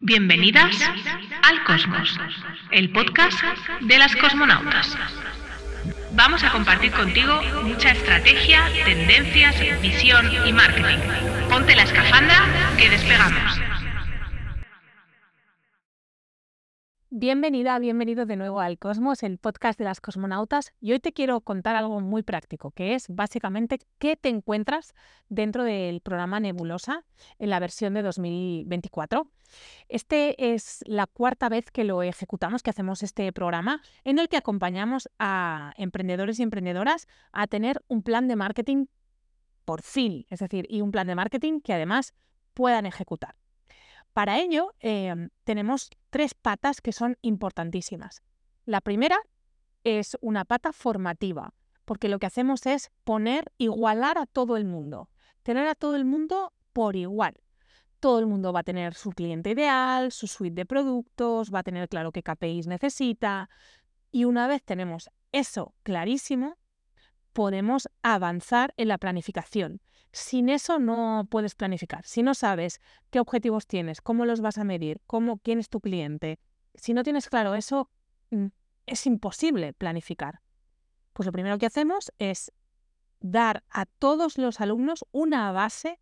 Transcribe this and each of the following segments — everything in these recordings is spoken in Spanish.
Bienvenidas al Cosmos, el podcast de las cosmonautas. Vamos a compartir contigo mucha estrategia, tendencias, visión y marketing. Ponte la escafandra que despegamos. Bienvenida, bienvenido de nuevo al Cosmos, el podcast de las cosmonautas. Y hoy te quiero contar algo muy práctico, que es básicamente qué te encuentras dentro del programa Nebulosa en la versión de 2024. Este es la cuarta vez que lo ejecutamos, que hacemos este programa, en el que acompañamos a emprendedores y emprendedoras a tener un plan de marketing por fin, es decir, y un plan de marketing que además puedan ejecutar. Para ello, em, tenemos tres patas que son importantísimas. La primera es una pata formativa, porque lo que hacemos es poner, igualar a todo el mundo, tener a todo el mundo por igual. Todo el mundo va a tener su cliente ideal, su suite de productos, va a tener claro qué KPIs necesita. Y una vez tenemos eso clarísimo, podemos avanzar en la planificación. Sin eso no puedes planificar. Si no sabes qué objetivos tienes, cómo los vas a medir, cómo, quién es tu cliente, si no tienes claro eso, mm, es imposible planificar. Pues lo primero que hacemos es dar a todos los alumnos una base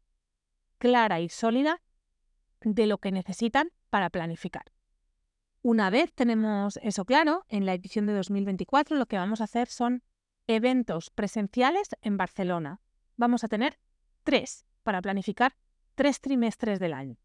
clara y sólida de lo que necesitan para planificar. Una vez tenemos eso claro, en la edición de 2024 lo que vamos a hacer son eventos presenciales en Barcelona. Vamos a tener tres para planificar tres trimestres del año.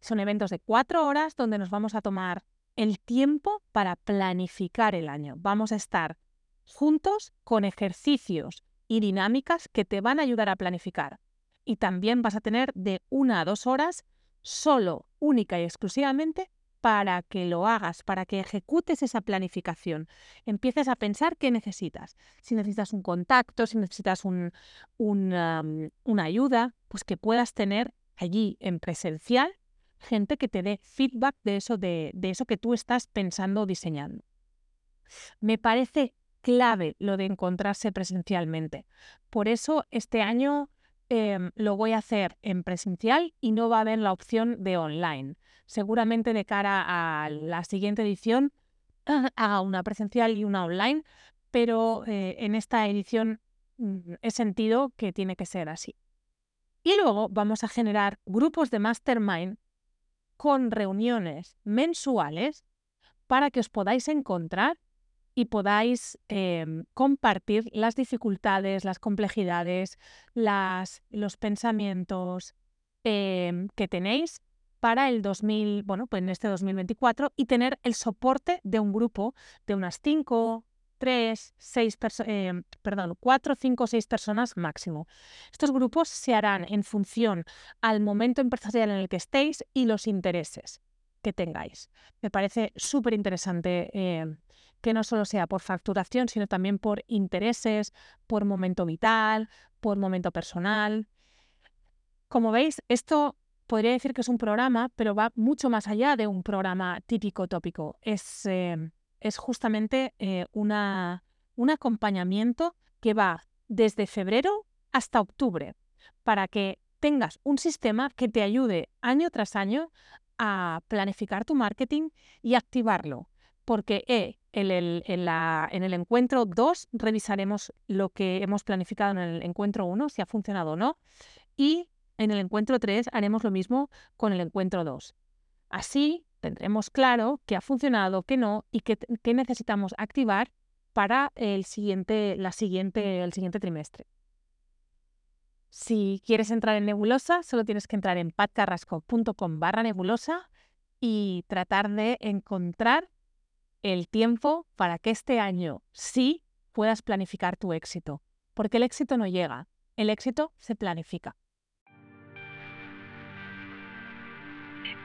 Son eventos de cuatro horas donde nos vamos a tomar el tiempo para planificar el año. Vamos a estar juntos con ejercicios y dinámicas que te van a ayudar a planificar. Y también vas a tener de una a dos horas solo, única y exclusivamente para que lo hagas, para que ejecutes esa planificación. Empieces a pensar qué necesitas. Si necesitas un contacto, si necesitas un, una ayuda, pues que puedas tener allí en presencial gente que te dé feedback de eso, de, eso que tú estás pensando o diseñando. Me parece clave lo de encontrarse presencialmente. Por eso este año Em, lo voy a hacer en presencial y no va a haber la opción de online. Seguramente de cara a la siguiente edición haga una presencial y una online, pero eh, en esta edición mm, he sentido que tiene que ser así. Y luego vamos a generar grupos de mastermind con reuniones mensuales para que os podáis encontrar y podáis em, compartir las dificultades, las complejidades, las, los pensamientos em, que tenéis para el 2000, bueno, pues en este 2024 y tener el soporte de un grupo de unas 5, 3, 6 personas, perdón, 4, 5, 6 personas máximo. Estos grupos se harán en función al momento empresarial en el que estéis y los intereses que tengáis. Me parece súper interesante em, que no solo sea por facturación, sino también por intereses, por momento vital, por momento personal. Como veis, esto podría decir que es un programa, pero va mucho más allá de un programa típico tópico. Es, em, es justamente eh, una, un acompañamiento que va desde febrero hasta octubre para que tengas un sistema que te ayude año tras año a planificar tu marketing y activarlo. Porque eh, en el, en, el encuentro 2 revisaremos lo que hemos planificado en el encuentro 1, si ha funcionado o no. Y en el encuentro 3 haremos lo mismo con el encuentro 2. Así tendremos claro qué ha funcionado, qué no y qué, necesitamos activar para el siguiente, la siguiente, el siguiente trimestre. Si quieres entrar en Nebulosa, solo tienes que entrar en patcarrasco.com barra nebulosa y tratar de encontrar el tiempo para que este año sí puedas planificar tu éxito, porque el éxito no llega, el éxito se planifica.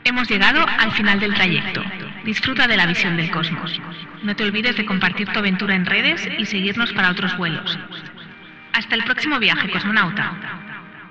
Hemos llegado al final del trayecto. Disfruta de la visión del cosmos. No te olvides de compartir tu aventura en redes y seguirnos para otros vuelos. Hasta el próximo viaje, cosmonauta.